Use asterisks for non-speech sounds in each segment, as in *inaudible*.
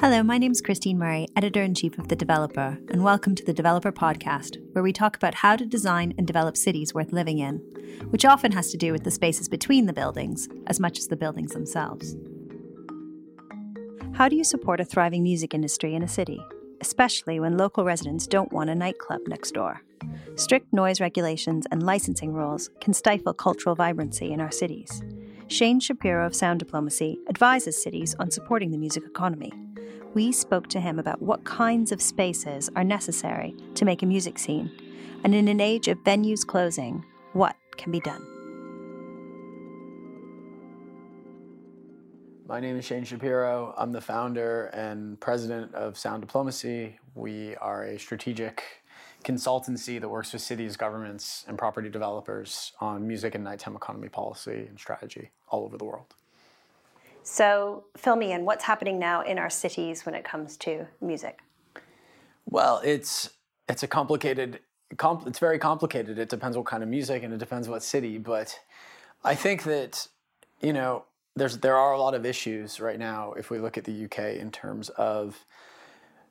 Hello, my name is Christine Murray, editor in chief of The Developer, and welcome to the Developer Podcast, where we talk about how to design and develop cities worth living in, which often has to do with the spaces between the buildings as much as the buildings themselves. How do you support a thriving music industry in a city, especially when local residents don't want a nightclub next door? Strict noise regulations and licensing rules can stifle cultural vibrancy in our cities. Shain Shapiro of Sound Diplomacy advises cities on supporting the music economy. We spoke to him about what kinds of spaces are necessary to make a music scene, and in an age of venues closing, what can be done. My name is Shain Shapiro. I'm the founder and president of Sound Diplomacy. We are a strategic consultancy that works with cities, governments, and property developers on music and nighttime economy policy and strategy all over the world. So, fill me in. What's happening now in our cities when it comes to music? Well, it's it's a complicated. Compl- it's very complicated. It depends what kind of music and it depends what city. But I think that you know there's there are a lot of issues right now if we look at the UK in terms of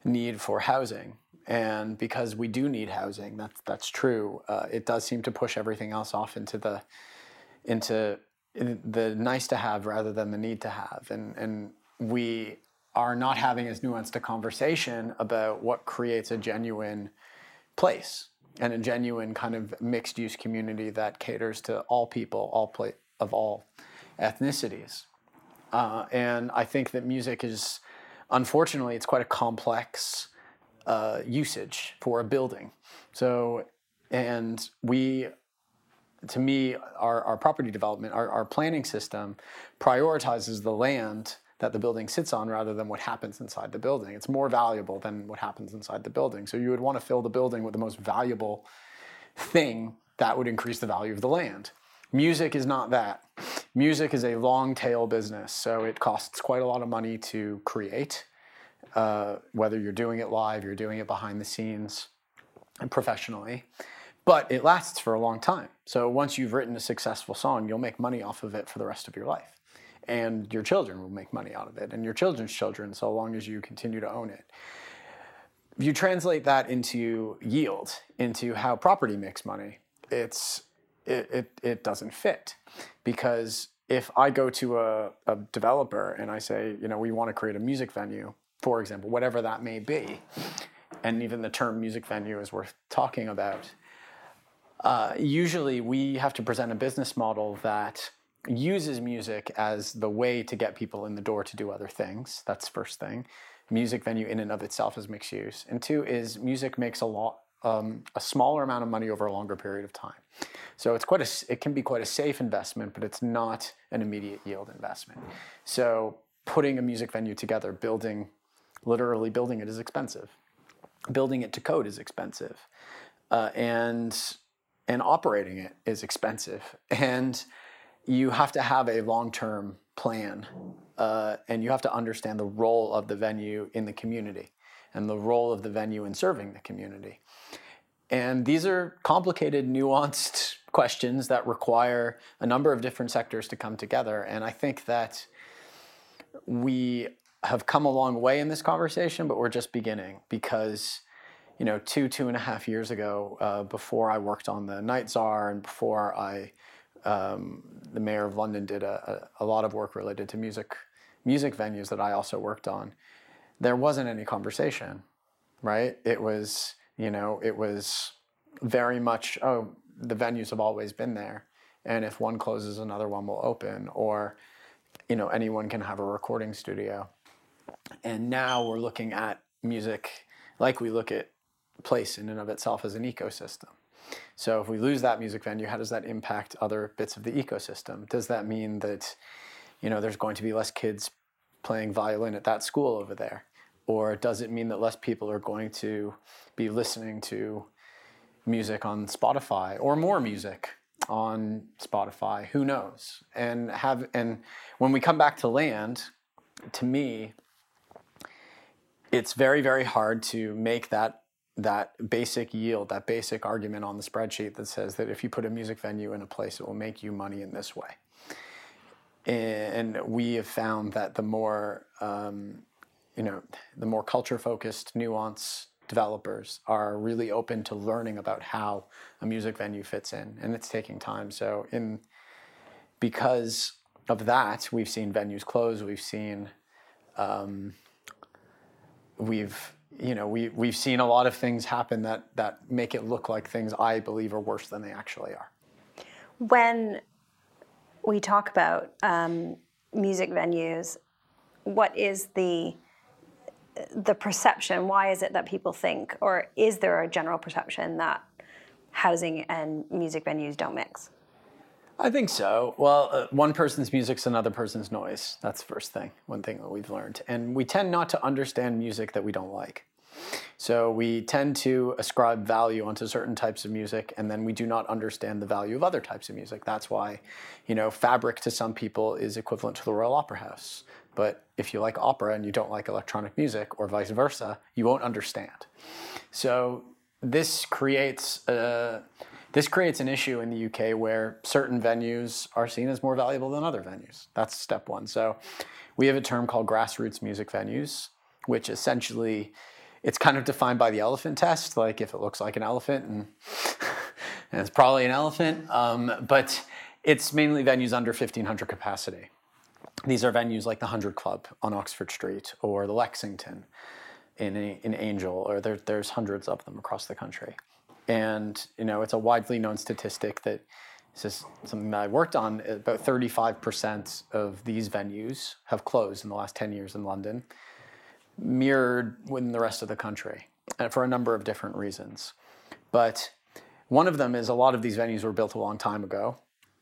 need for housing and because we do need housing, that's that's true. Uh, it does seem to push everything else off into the into the nice to have rather than the need to have, and and we are not having as nuanced a conversation about what creates a genuine place and a genuine kind of mixed use community that caters to all people, all pla- of all ethnicities. Uh, and I think that music is, unfortunately, it's quite a complex uh, usage for a building. So, and we, to me, our, our property development, our, our planning system prioritizes the land that the building sits on rather than what happens inside the building. It's more valuable than what happens inside the building. So you would want to fill the building with the most valuable thing that would increase the value of the land. Music is not that. Music is a long tail business, so it costs quite a lot of money to create uh, whether you're doing it live, you're doing it behind the scenes and professionally. But it lasts for a long time. So once you've written a successful song, you'll make money off of it for the rest of your life. And your children will make money out of it, and your children's children, so long as you continue to own it. If you translate that into yield, into how property makes money, it's it, it, it doesn't fit because if I go to a, a developer and I say, you know, we want to create a music venue, for example, whatever that may be, and even the term music venue is worth talking about. Uh, usually, we have to present a business model that uses music as the way to get people in the door to do other things. That's first thing. Music venue in and of itself is mixed use, and two is music makes a lot um, a smaller amount of money over a longer period of time. So it's quite a it can be quite a safe investment, but it's not an immediate yield investment. So putting a music venue together, building literally building it is expensive. Building it to code is expensive. Uh, and and operating it is expensive. And you have to have a long-term plan uh, and you have to understand the role of the venue in the community and the role of the venue in serving the community. And these are complicated, nuanced *laughs* questions that require a number of different sectors to come together. And I think that we have come a long way in this conversation, but we're just beginning because, you know, two, two and a half years ago, uh, before I worked on the Night Czar and before I, um, the mayor of London did a, a, a, lot of work related to music, music venues that I also worked on, there wasn't any conversation, right? It was, you know, it was very much, oh, the venues have always been there. And if one closes, another one will open, or, you know, anyone can have a recording studio and now we're looking at music like we look at place in and of itself as an ecosystem. So if we lose that music venue, how does that impact other bits of the ecosystem? Does that mean that you know there's going to be less kids playing violin at that school over there? Or does it mean that less people are going to be listening to music on Spotify or more music on Spotify? Who knows? And have and when we come back to land, to me, it's very very hard to make that that basic yield that basic argument on the spreadsheet that says that if you put a music venue in a place it will make you money in this way and we have found that the more um, you know, the more culture focused, nuance developers are really open to learning about how a music venue fits in, and it's taking time. So, in because of that, we've seen venues close. We've seen, um, we've you know, we we've seen a lot of things happen that that make it look like things I believe are worse than they actually are. When we talk about um, music venues, what is the the perception? Why is it that people think, or is there a general perception that housing and music venues don't mix? I think so. Well, uh, one person's music's another person's noise. That's the first thing, one thing that we've learned. And we tend not to understand music that we don't like. So we tend to ascribe value onto certain types of music, and then we do not understand the value of other types of music. That's why, you know, fabric to some people is equivalent to the Royal Opera House. But if you like opera and you don't like electronic music, or vice versa, you won't understand. So this creates a, this creates an issue in the UK where certain venues are seen as more valuable than other venues. That's step one. So we have a term called grassroots music venues, which essentially it's kind of defined by the elephant test, like if it looks like an elephant, and, *laughs* and it's probably an elephant. Um, but it's mainly venues under 1,500 capacity. These are venues like the Hundred Club on Oxford Street or the Lexington in, in Angel, or there, there's hundreds of them across the country. And you know, it's a widely known statistic that this is something that I worked on. About 35% of these venues have closed in the last 10 years in London mirrored within the rest of the country and for a number of different reasons. But one of them is a lot of these venues were built a long time ago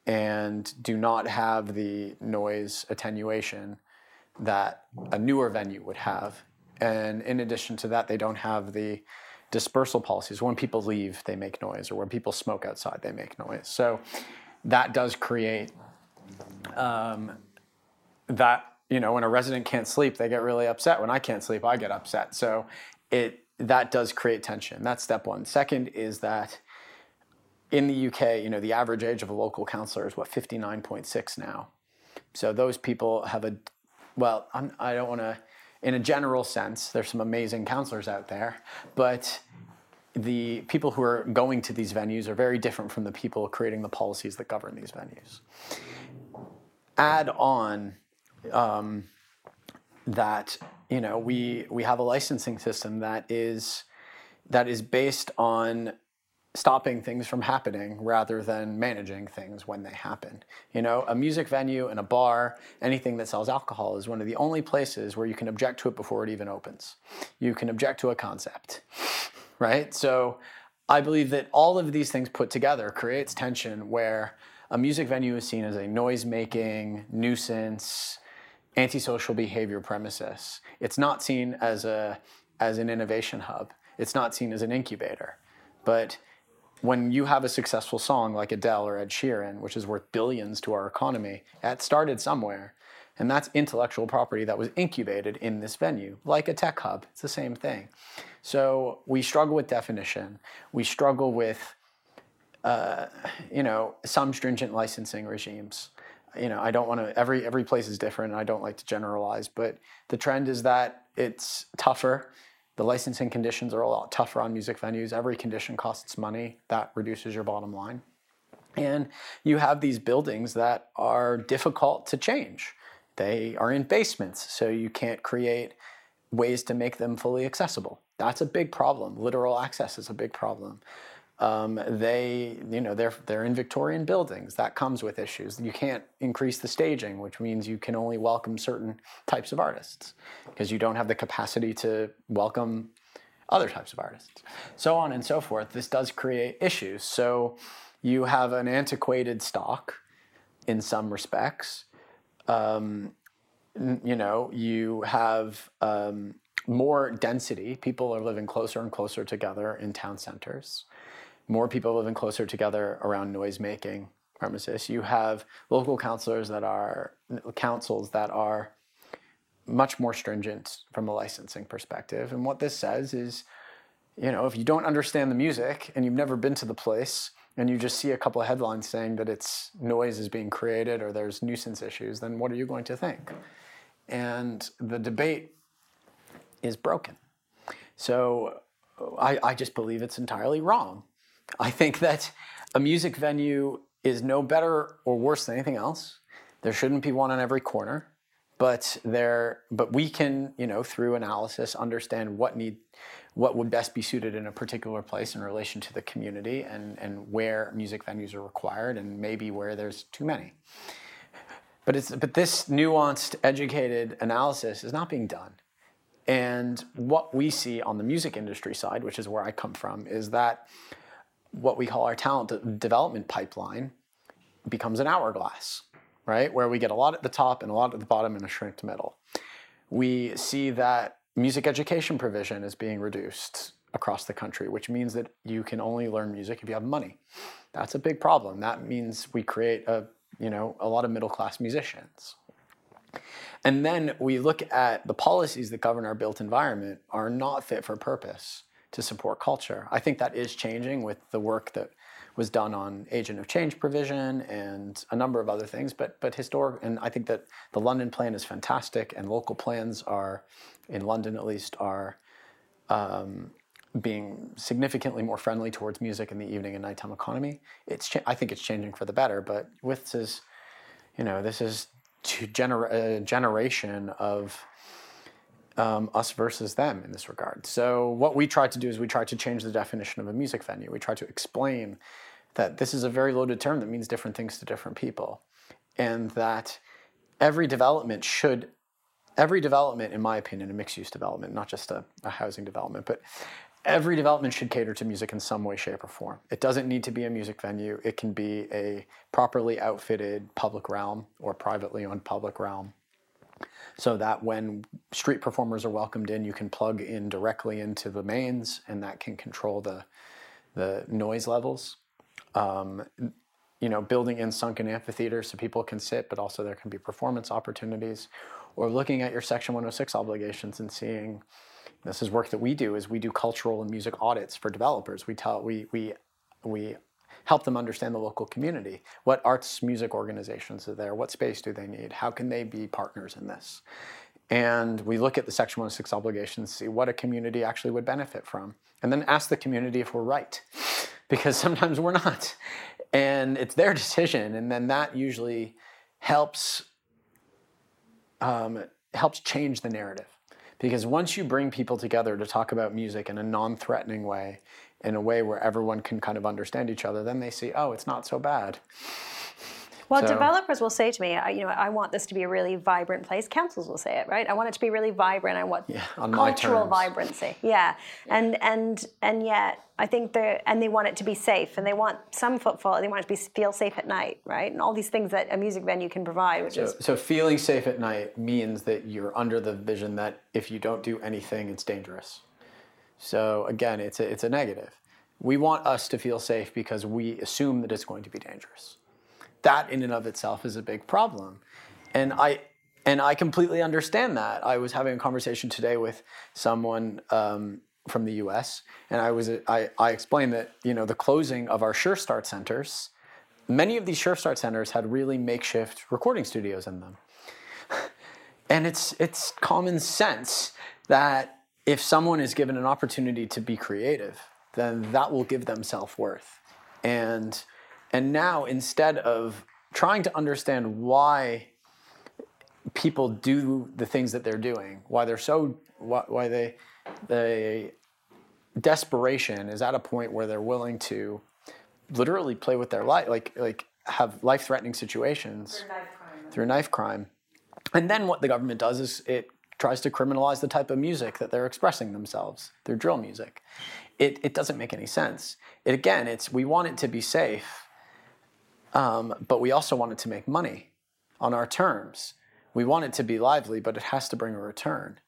and do not have the noise attenuation that a newer venue would have. And in addition to that, they don't have the dispersal policies. When people leave, they make noise, or when people smoke outside, they make noise. So that does create um, that you know, when a resident can't sleep, they get really upset. When I can't sleep, I get upset. So it that does create tension. That's step one. Second is that in the UK, you know, the average age of a local councillor is what 59.6 now. So those people have a well, I'm, I do not want to. In a general sense, there's some amazing counselors out there, but the people who are going to these venues are very different from the people creating the policies that govern these venues. Add on um, that you know we we have a licensing system that is that is based on stopping things from happening rather than managing things when they happen. You know, a music venue and a bar, anything that sells alcohol is one of the only places where you can object to it before it even opens. You can object to a concept, right? So I believe that all of these things put together creates tension where a music venue is seen as a noise making nuisance antisocial behavior premises. It's not seen as a as an innovation hub. It's not seen as an incubator. But when you have a successful song like Adele or Ed Sheeran, which is worth billions to our economy, that started somewhere. And that's intellectual property that was incubated in this venue, like a tech hub. It's the same thing. So we struggle with definition. We struggle with, uh, you know, some stringent licensing regimes you know, I don't want to. Every every place is different. I don't like to generalize, but the trend is that it's tougher. The licensing conditions are a lot tougher on music venues. Every condition costs money. That reduces your bottom line. And you have these buildings that are difficult to change. They are in basements, so you can't create ways to make them fully accessible. That's a big problem. Literal access is a big problem. Um, they, you know, they're they're in Victorian buildings. That comes with issues. You can't increase the staging, which means you can only welcome certain types of artists because you don't have the capacity to welcome other types of artists. So on and so forth. This does create issues. So you have an antiquated stock in some respects. Um, you know, you have um, more density. People are living closer and closer together in town centers more people living closer together around noise making premises. You have local councilors that are councils that are much more stringent from a licensing perspective. And what this says is, you know, if you don't understand the music and you've never been to the place and you just see a couple of headlines saying that it's noise is being created or there's nuisance issues, then what are you going to think? And the debate is broken. So I, I just believe it's entirely wrong. I think that a music venue is no better or worse than anything else. There shouldn't be one on every corner, but there but we can, you know, through analysis understand what need what would best be suited in a particular place in relation to the community and, and where music venues are required and maybe where there's too many. But it's but this nuanced, educated analysis is not being done. And what we see on the music industry side, which is where I come from, is that what we call our talent development pipeline becomes an hourglass, right? Where we get a lot at the top and a lot at the bottom and a shrinked middle. We see that music education provision is being reduced across the country, which means that you can only learn music if you have money. That's a big problem. That means we create a, you know, a lot of middle class musicians. And then we look at the policies that govern our built environment are not fit for purpose to support culture. I think that is changing with the work that was done on agent of change provision and a number of other things. But but historic, and I think that the London plan is fantastic, and local plans are, in London at least, are. Um, being significantly more friendly towards music in the evening and nighttime economy. It's cha- I think it's changing for the better, but with this, you know, this is to gener- a generation of um, us versus them in this regard. So what we tried to do is we tried to change the definition of a music venue. We tried to explain that this is a very loaded term that means different things to different people, and that every development should, every development, in my opinion, a mixed-use development, not just a, a housing development, but every development should cater to music in some way, shape, or form. It doesn't need to be a music venue. It can be a properly outfitted public realm or privately owned public realm so that when street performers are welcomed in, you can plug in directly into the mains, and that can control the the noise levels. Um, you know, building in sunken amphitheaters so people can sit, but also there can be performance opportunities. Or looking at your Section 106 obligations and seeing this is work that we do is we do cultural and music audits for developers. We tell we we we help them understand the local community. What arts music organizations are there? What space do they need? How can they be partners in this? And we look at the Section 106 obligations, see what a community actually would benefit from, and then ask the community if we're right, *laughs* because sometimes we're not. And it's their decision, and then that usually helps um, helps change the narrative. Because once you bring people together to talk about music in a non-threatening way, in a way where everyone can kind of understand each other, then they see, oh, it's not so bad. Well, so, developers will say to me, you know, I want this to be a really vibrant place. Councils will say it, right? I want it to be really vibrant. I want yeah, cultural vibrancy. Yeah, and and and yet I think they and they want it to be safe, and they want some footfall. They want it to be feel safe at night, right? And all these things that a music venue can provide. Which so, is so feeling safe at night means that you're under the vision that if you don't do anything, it's dangerous. So again, it's a, it's a negative. We want us to feel safe because we assume that it's going to be dangerous. That in and of itself is a big problem. And I and I completely understand that. I was having a conversation today with someone um, from the U.S. and I was I, I explained that you know the closing of our Sure Start centers. Many of these Sure Start centers had really makeshift recording studios in them, and it's it's common sense that if someone is given an opportunity to be creative, then that will give them self worth. And and now instead of trying to understand why people do the things that they're doing, why they're so why, why they the desperation is at a point where they're willing to literally play with their life, like like have life threatening situations through knife, crime. through knife crime. And then what the government does is it tries to criminalize the type of music that they're expressing themselves through drill music. It, it doesn't make any sense. It, again, it's we want it to be safe, um, but we also want it to make money on our terms. We want it to be lively, but it has to bring a return.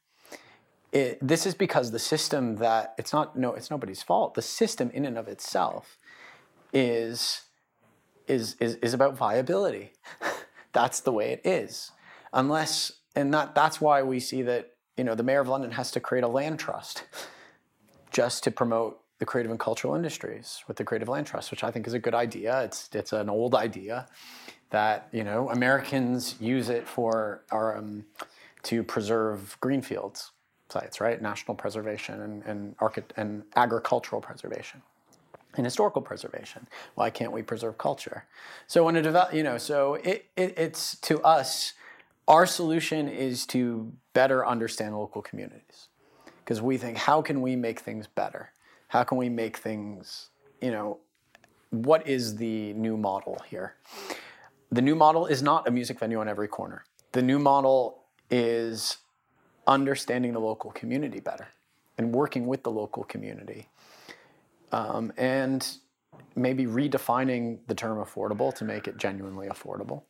It, this is because the system that it's not no it's nobody's fault. The system in and of itself is is is, is about viability. *laughs* that's the way it is. Unless and that that's why we see that you know the mayor of London has to create a land trust just to promote the creative and cultural industries with the creative land trust, which I think is a good idea. It's it's an old idea that you know Americans use it for our um, to preserve green fields. sites, right? National preservation and and, archi- and agricultural preservation and historical preservation. Why can't we preserve culture? So when a develop, you know, so it, it, it's to us, our solution is to better understand local communities, because we think how can we make things better? How can we make things, you know, what is the new model here? The new model is not a music venue on every corner. The new model is understanding the local community better and working with the local community um, and maybe redefining the term affordable to make it genuinely affordable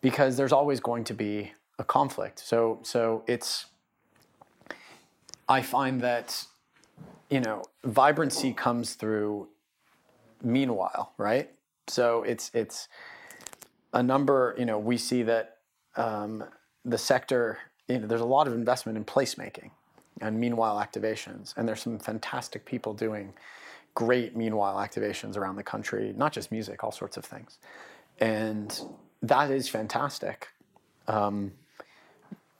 because there's always going to be a conflict. So so it's i find that you know vibrancy comes through meanwhile right? So it's it's a number you know we see that um, the sector you know there's a lot of investment in placemaking and meanwhile activations. And there's some fantastic people doing great meanwhile activations around the country, not just music, all sorts of things. And that is fantastic. Um,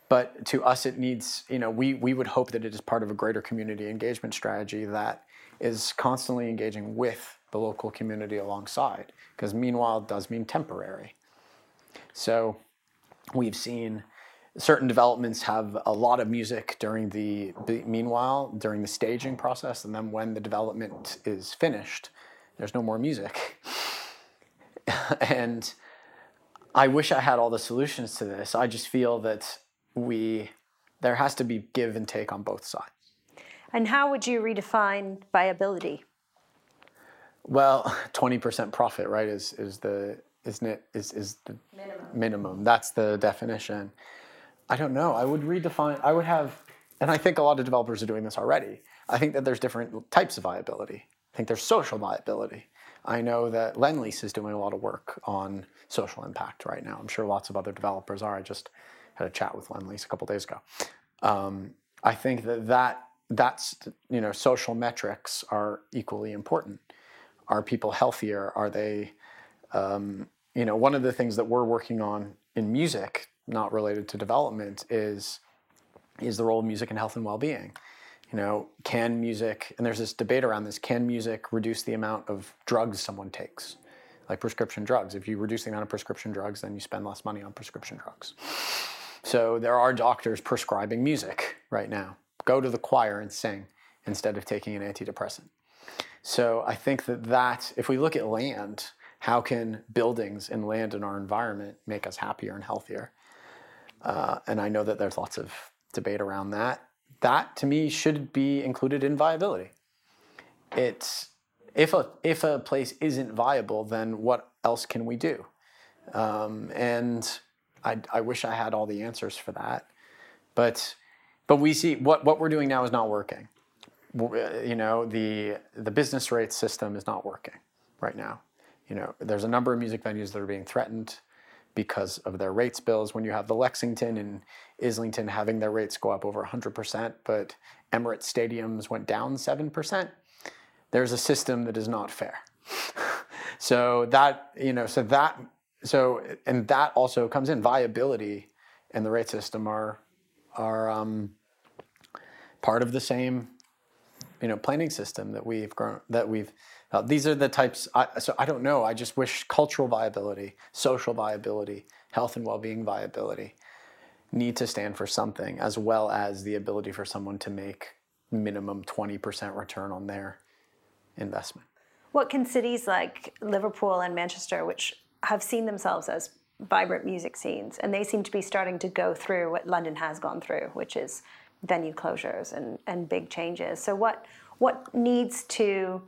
but to us, it needs, you know, we, we would hope that it is part of a greater community engagement strategy that is constantly engaging with the local community alongside, because meanwhile does mean temporary. So we've seen certain developments have a lot of music during the, meanwhile during the staging process and then when the development is finished there's no more music *laughs* and i wish i had all the solutions to this i just feel that we there has to be give and take on both sides and how would you redefine viability well *laughs* 20% profit right is is the isn't it is is the minimum, minimum. that's the definition I don't know. I would redefine, I would have, and I think a lot of developers are doing this already. I think that there's different types of viability. I think there's social viability. I know that Lendlease is doing a lot of work on social impact right now. I'm sure lots of other developers are. I just had a chat with Lendlease a couple days ago. Um, I think that, that that's you know social metrics are equally important. Are people healthier? Are they um, you know one of the things that we're working on in music not related to development is is the role of music in health and well-being you know can music and there's this debate around this can music reduce the amount of drugs someone takes? Like prescription drugs. If you reduce the amount of prescription drugs then you spend less money on prescription drugs. So there are doctors prescribing music right now. Go to the choir and sing instead of taking an antidepressant. So i think that that if we look at land how can buildings and land in our environment make us happier and healthier? Uh, and I know that there's lots of debate around that. That to me should be included in viability. It's if a if a place isn't viable, then what else can we do? Um, and I, I wish I had all the answers for that, but but we see what what we're doing now is not working. You know the the business rate system is not working right now. You know there's a number of music venues that are being threatened because of their rates bills. When you have the Lexington and Islington having their rates go up over 100%, but Emirates stadiums went down 7%, there's a system that is not fair. *laughs* so that, you know, so that, so, and that also comes in viability and the rate system are, are um, part of the same, you know, planning system that we've grown, that we've, uh, these are the types, I, so I don't know. I just wish cultural viability, social viability, health and well being viability need to stand for something, as well as the ability for someone to make minimum 20% return on their investment. What can cities like Liverpool and Manchester, which have seen themselves as vibrant music scenes, and they seem to be starting to go through what London has gone through, which is venue closures and, and big changes. So, what, what needs to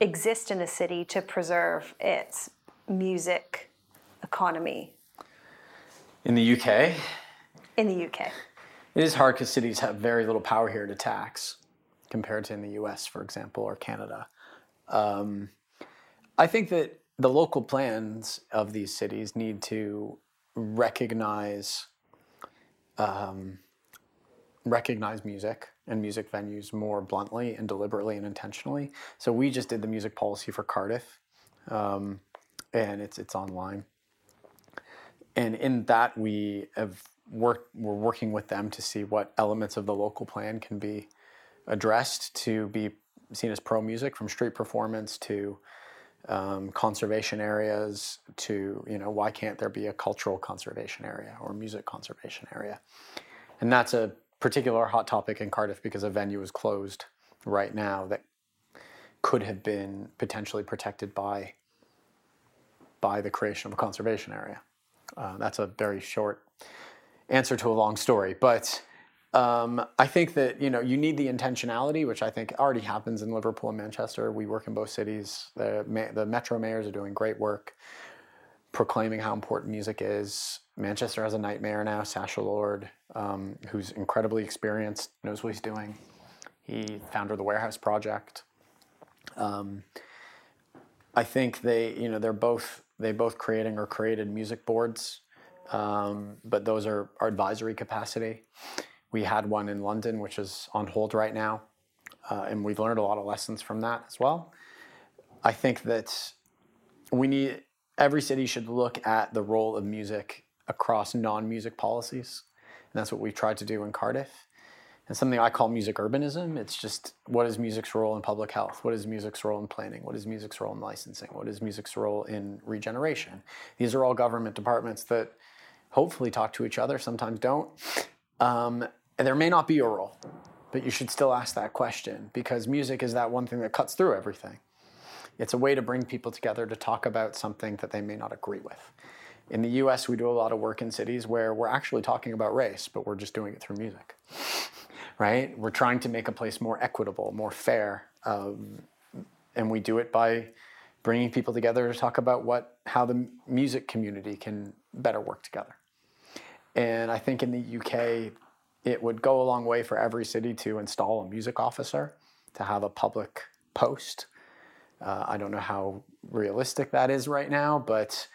exist in a city to preserve its music economy? In the UK? In the UK. It is hard because cities have very little power here to tax compared to in the US, for example, or Canada. Um, I think that the local plans of these cities need to recognize um, recognize music and music venues more bluntly and deliberately and intentionally. So we just did the music policy for Cardiff, um, and it's it's online. And in that we have work, we're working with them to see what elements of the local plan can be addressed to be seen as pro music, from street performance to um, conservation areas to you know why can't there be a cultural conservation area or music conservation area, and that's a particular hot topic in Cardiff because a venue is closed right now that could have been potentially protected by by the creation of a conservation area. Uh, that's a very short answer to a long story, but um, I think that you know you need the intentionality, which I think already happens in Liverpool and Manchester. We work in both cities. The the metro mayors are doing great work, proclaiming how important music is. Manchester has a night mayor now, Sacha Lord, um, who's incredibly experienced, knows what he's doing. He founder the Warehouse Project. Um, I think they, you know, they're both they both creating or created music boards, um, but those are, our advisory capacity. We had one in London, which is on hold right now, uh, and we've learned a lot of lessons from that as well. I think that we need every city should look at the role of music across non-music policies, and that's what we've tried to do in Cardiff. And something I call music urbanism. It's just what is music's role in public health? What is music's role in planning? What is music's role in licensing? What is music's role in regeneration? These are all government departments that hopefully talk to each other, sometimes don't. Um, and there may not be a role, but you should still ask that question because music is that one thing that cuts through everything. It's a way to bring people together to talk about something that they may not agree with. In the US, we do a lot of work in cities where we're actually talking about race, but we're just doing it through music, *laughs* right? We're trying to make a place more equitable, more fair, um, and we do it by bringing people together to talk about what how the music community can better work together. And I think in the UK, it would go a long way for every city to install a music officer, to have a public post. Uh, I don't know how realistic that is right now, but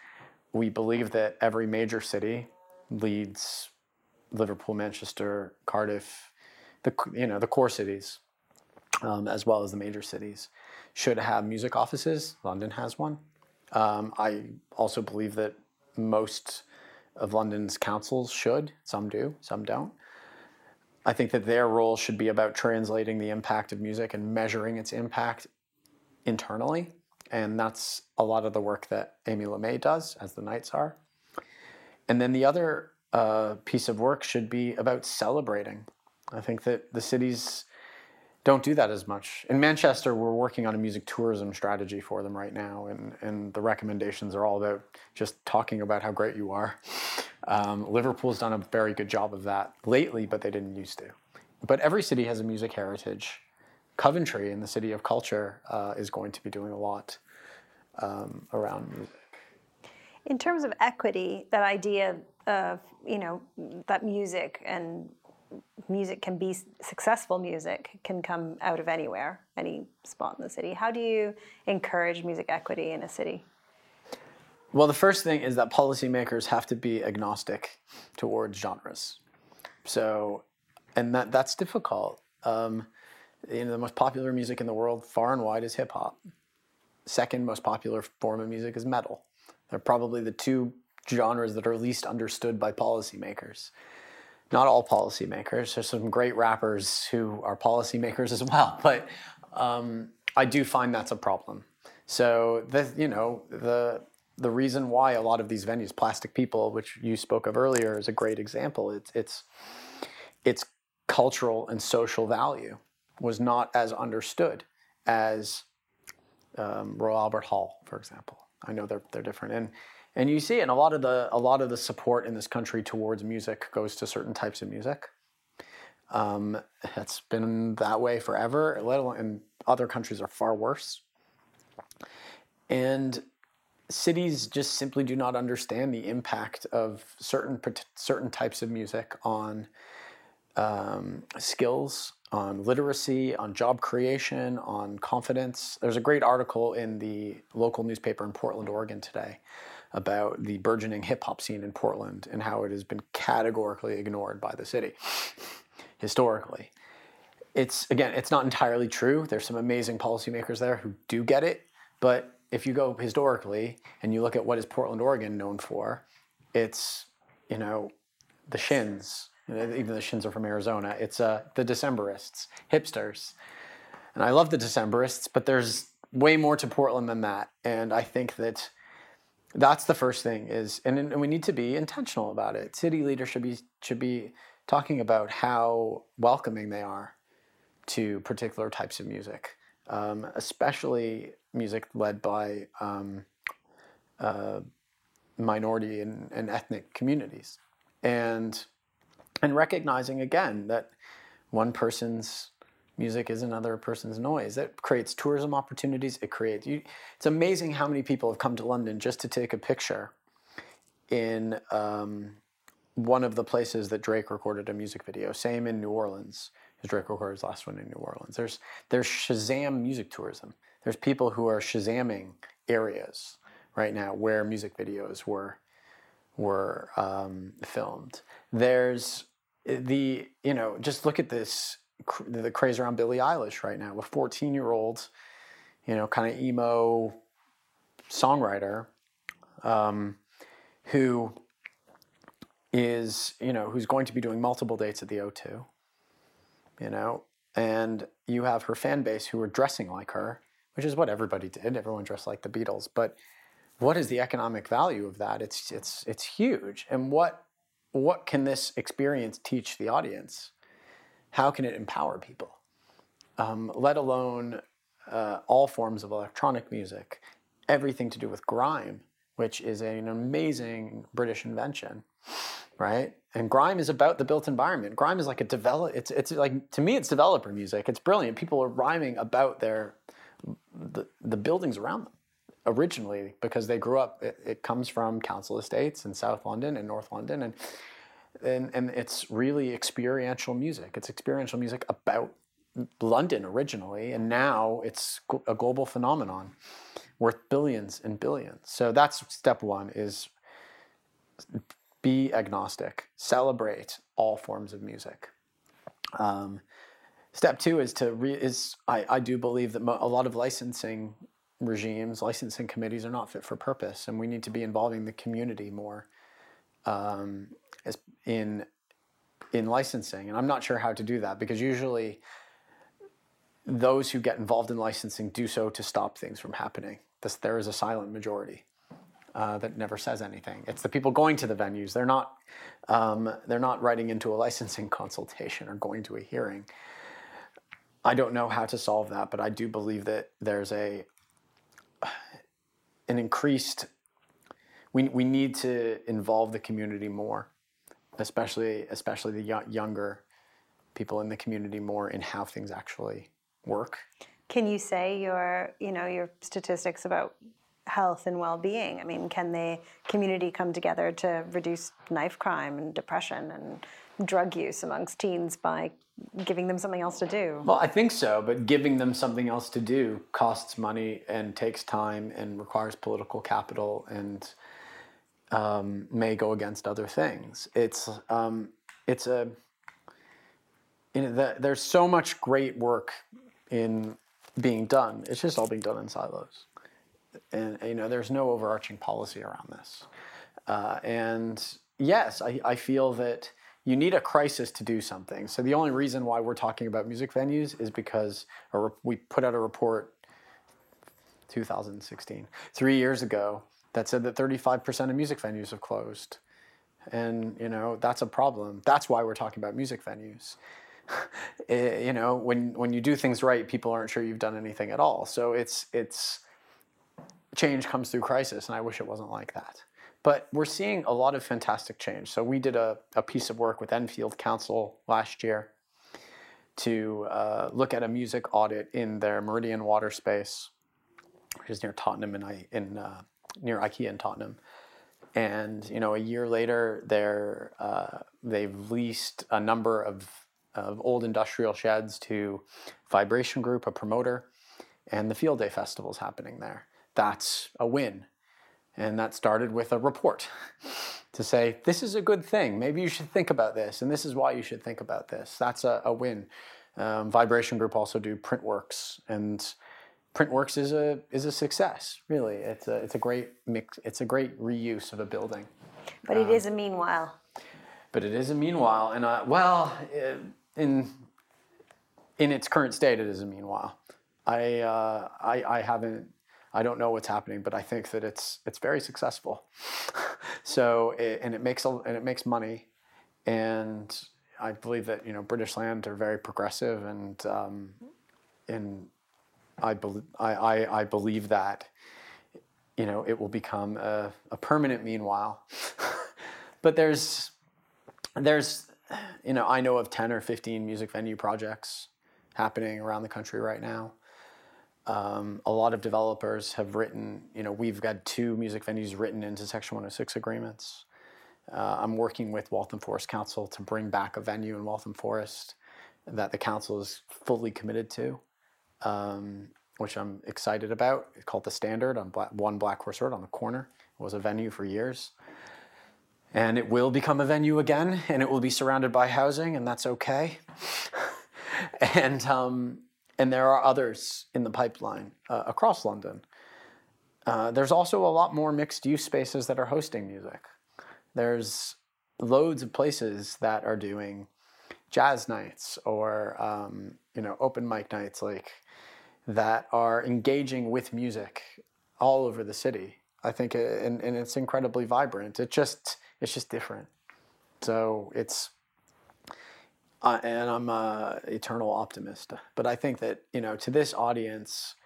we believe that every major city, Leeds, Liverpool, Manchester, Cardiff, the you know the core cities, um, as well as the major cities, should have music offices. London has one. Um, I also believe that most of London's councils should. Some do, some don't. I think that their role should be about translating the impact of music and measuring its impact internally. And that's a lot of the work that Amy Lamé does, as the Night Czar. And then the other uh, piece of work should be about celebrating. I think that the cities don't do that as much. In Manchester, we're working on a music tourism strategy for them right now, and, and the recommendations are all about just talking about how great you are um, Liverpool's done a very good job of that lately, but they didn't used to. But every city has a music heritage. Coventry, in the city of culture, uh, is going to be doing a lot um, around music. In terms of equity, that idea of you know that music and music can be successful music can come out of anywhere, any spot in the city. How do you encourage music equity in a city? Well, the first thing is that policymakers have to be agnostic towards genres. So, and that that's difficult. Um, you know, the most popular music in the world, far and wide, is hip hop. Second most popular form of music is metal. They're probably the two genres that are least understood by policymakers. Not all policymakers. There's some great rappers who are policymakers as well, *laughs* but um, I do find that's a problem. So the you know the the reason why a lot of these venues, Plastic People, which you spoke of earlier, is a great example. It's it's its cultural and social value was not as understood as um, Royal Albert Hall, for example. I know they're they're different, and and you see, and a lot of the a lot of the support in this country towards music goes to certain types of music. Um, it's been that way forever. Let alone, and other countries are far worse. And cities just simply do not understand the impact of certain certain types of music on um, skills, on literacy, on job creation, on confidence. There's a great article in the local newspaper in Portland, Oregon today about the burgeoning hip hop scene in Portland and how it has been categorically ignored by the city historically. It's again, it's not entirely true. There's some amazing policymakers there who do get it, but if you go historically and you look at what is Portland, Oregon known for, it's you know the Shins. Even the Shins are from Arizona. It's uh, the Decemberists, hipsters, and I love the Decemberists, but there's way more to Portland than that. And I think that that's the first thing is, and, and we need to be intentional about it. City leaders should be should be talking about how welcoming they are to particular types of music, um, especially music led by um, uh, minority and, and ethnic communities, and and recognizing again that one person's music is another person's noise. It creates tourism opportunities. It creates. You, it's amazing how many people have come to London just to take a picture in um, one of the places that Drake recorded a music video. Same in New Orleans, because Drake recorded his last one in New Orleans. There's there's Shazam music tourism. There's people who are Shazamming areas right now where music videos were were um, filmed. There's the you know just look at this the craze around Billie Eilish right now, a 14 year old, you know, kind of emo songwriter um, who is, you know, who's going to be doing multiple dates at the O2, you know, and you have her fan base who are dressing like her, which is what everybody did. Everyone dressed like the Beatles. But what is the economic value of that? It's, it's, it's huge. And what, what can this experience teach the audience? how can it empower people? Um, let alone uh, all forms of electronic music, everything to do with grime, which is an amazing British invention, right? And grime is about the built environment. Grime is like a develop. It's it's like to me, it's developer music. It's brilliant. People are rhyming about their the, the buildings around them originally because they grew up. It, it comes from council estates in South London and North London, and and, and it's really experiential music. It's experiential music about London originally, and now it's a global phenomenon worth billions and billions. So that's step one is be agnostic, celebrate all forms of music. Um, step two is to re- is I, I do believe that mo- a lot of licensing regimes, licensing committees are not fit for purpose, and we need to be involving the community more um, as in in licensing, and I'm not sure how to do that because usually those who get involved in licensing do so to stop things from happening. This, there is a silent majority uh, that never says anything. It's the people going to the venues. They're not um, they're not writing into a licensing consultation or going to a hearing. I don't know how to solve that, but I do believe that there's a *sighs* an increased we, we need to involve the community more, especially especially the younger people in the community more in how things actually work. Can you say your you know your statistics about health and well-being? I mean, can the community come together to reduce knife crime and depression and drug use amongst teens by giving them something else to do? Well, I think so, but giving them something else to do costs money and takes time and requires political capital and um, may go against other things. It's um, it's a you know the, there's so much great work in being done. It's just all being done in silos, and you know there's no overarching policy around this. Uh, and yes, I, I feel that you need a crisis to do something. So the only reason why we're talking about music venues is because we put out a report 2016 three years ago that said that 35% of music venues have closed. And, you know, that's a problem. That's why we're talking about music venues. it, *laughs* eh, you know, when, when you do things right, people aren't sure you've done anything at all. So it's, it's, change comes through crisis, and I wish it wasn't like that. But we're seeing a lot of fantastic change. So we did a, a piece of work with Enfield Council last year to uh, look at a music audit in their Meridian water space, which is near Tottenham in, in uh, near IKEA in Tottenham. And you know, a year later, they're uh, they've leased a number of of old industrial sheds to Vibration Group, a promoter, and the Field Day Festival is happening there. That's a win, and that started with a report to say this is a good thing. Maybe you should think about this, and this is why you should think about this. That's a, a win. Um, Vibration Group also do Printworks and Printworks is a is a success. Really, it's a it's a great mix. It's a great reuse of a building. But it um, is a meanwhile. but it is a meanwhile, and uh, well, uh, in in its current state, it is a meanwhile. I, uh, I I haven't. I don't know what's happening, but I think that it's it's very successful. *laughs* so it, and it makes a, and it makes money, and I believe that you know British Land are very progressive, and um, and I, be, I, I I believe that you know it will become a, a permanent meanwhile. *laughs* but there's there's you know I know of ten or fifteen music venue projects happening around the country right now. Um, a lot of developers have written, you know, we've got two music venues written into Section 106 agreements. Uh, I'm working with Waltham Forest Council to bring back a venue in Waltham Forest that the council is fully committed to, um, which I'm excited about. It's called The Standard on Black, One Black Horse Road on the corner. It was a venue for years. And it will become a venue again, and it will be surrounded by housing, and that's okay. *laughs* and, um, and there are others in the pipeline uh, across London. Uh, there's also a lot more mixed use spaces that are hosting music. There's loads of places that are doing jazz nights or um, you know open mic nights like that are engaging with music all over the city. I think it, and, and it's incredibly vibrant. It just it's just different. So it's uh, and I'm a eternal optimist. But I think that you know to this audience,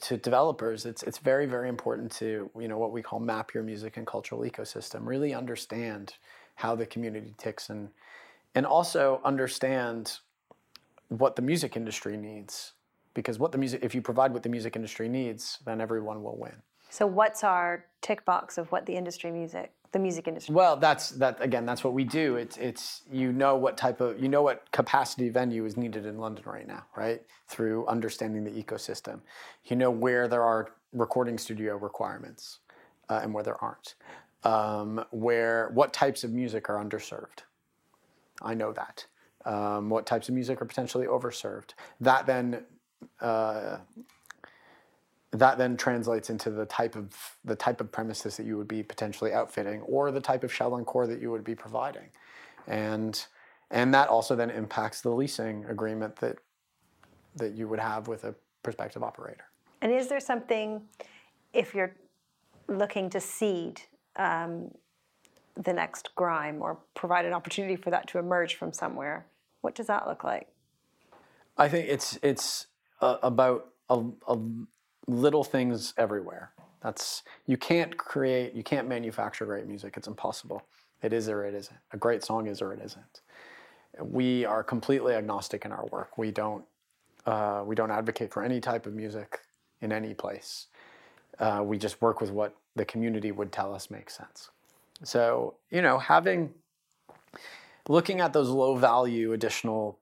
to developers, it's it's very very important to you know what we call map your music and cultural ecosystem. Really understand how the community ticks and and also understand what the music industry needs because what the music if you provide what the music industry needs, then everyone will win. So what's our tick box of what the industry music the music industry? Well, that's that again. That's what we do. It's it's you know what type of you know what capacity venue is needed in London right now, right? Through understanding the ecosystem, you know where there are recording studio requirements uh, and where there aren't. Um, where what types of music are underserved? I know that. Um, what types of music are potentially overserved? That then uh, that then translates into the type of the type of premises that you would be potentially outfitting or the type of shell and core that you would be providing. And and that also then impacts the leasing agreement that that you would have with a prospective operator. And is there something if you're looking to seed um, the next grime or provide an opportunity for that to emerge from somewhere what does that look like? I think it's it's uh, about a, a little things everywhere. That's you can't create, you can't manufacture great music. It's impossible. It is or it isn't. A great song is or it isn't. We are completely agnostic in our work. We don't uh, we don't advocate for any type of music in any place. Uh, we just work with what the community would tell us makes sense. So you know, having looking at those low value additional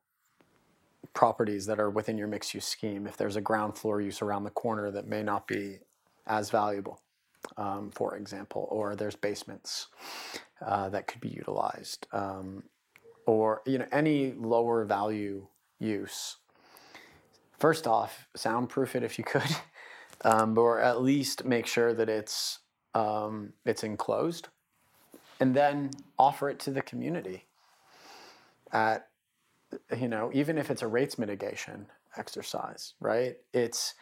properties that are within your mixed use scheme if there's a ground floor use around the corner that may not be as valuable, um, for example, or there's basements uh, that could be utilized, um, or you know any lower value use. First off, soundproof it if you could, *laughs* um, or at least make sure that it's um, it's enclosed, and then offer it to the community at you know, even if it's a rates mitigation exercise, right? It's,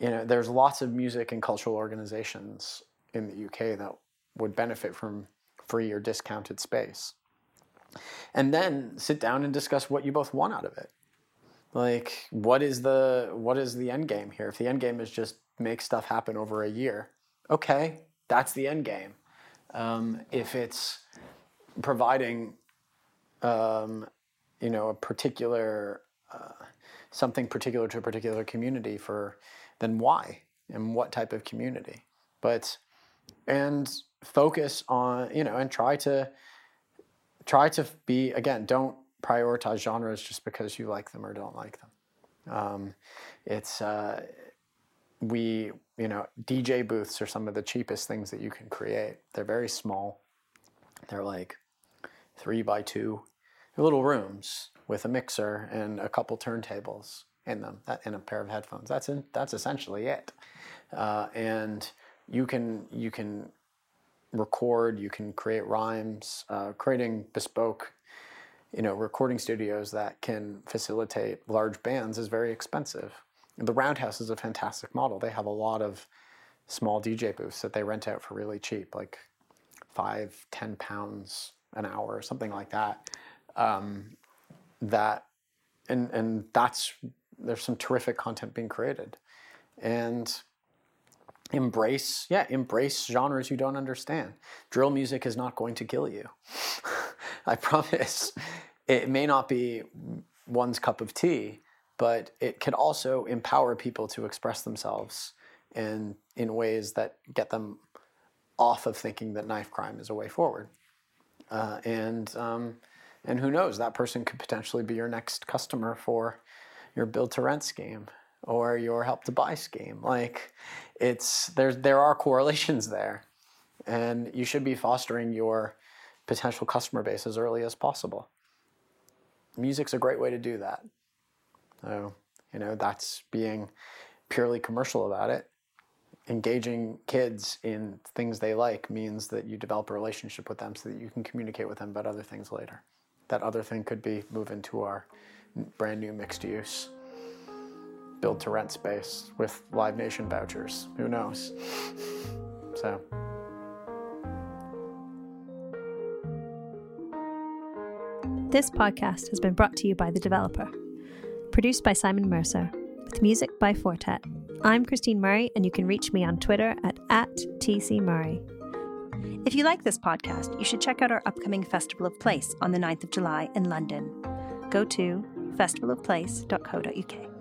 you know, there's lots of music and cultural organizations in the UK that would benefit from free or discounted space. And then sit down and discuss what you both want out of it. Like, what is the what is the end game here? If the end game is just make stuff happen over a year, okay, that's the end game. Um, if it's providing um, you know a particular uh, something particular to a particular community for then why and what type of community? But and focus on you know and try to try to be again don't prioritize genres just because you like them or don't like them. Um, it's uh, we you know dj booths are some of the cheapest things that you can create. They're very small. They're like three by two little rooms with a mixer and a couple turntables in them and a pair of headphones. That's in, that's essentially it. Uh, and you can you can record, you can create rhymes, uh, creating bespoke, you know, recording studios that can facilitate large bands is very expensive. The Roundhouse is a fantastic model. They have a lot of small DJ booths that they rent out for really cheap, like five, ten pounds an hour or something like that. Um, that and and that's there's some terrific content being created, and embrace yeah embrace genres you don't understand. Drill music is not going to kill you. *laughs* I promise. It may not be one's cup of tea, but it can also empower people to express themselves in in ways that get them off of thinking that knife crime is a way forward. Uh, and um, and who knows, that person could potentially be your next customer for your build to rent scheme or your help to buy scheme. Like it's there's there are correlations there, and you should be fostering your potential customer base as early as possible. Music's a great way to do that. So you know that's being purely commercial about it engaging kids in things they like means that you develop a relationship with them so that you can communicate with them about other things later. That other thing could be move into our brand new mixed use build to rent space with Live Nation vouchers. Who knows? So. This podcast has been brought to you by The Developer, produced by Simon Mercer, with music by Fortet. I'm Christine Murray, and you can reach me on Twitter at, at TCMurray. If you like this podcast, you should check out our upcoming Festival of Place on the 9th of July in London. Go to festivalofplace.co.uk.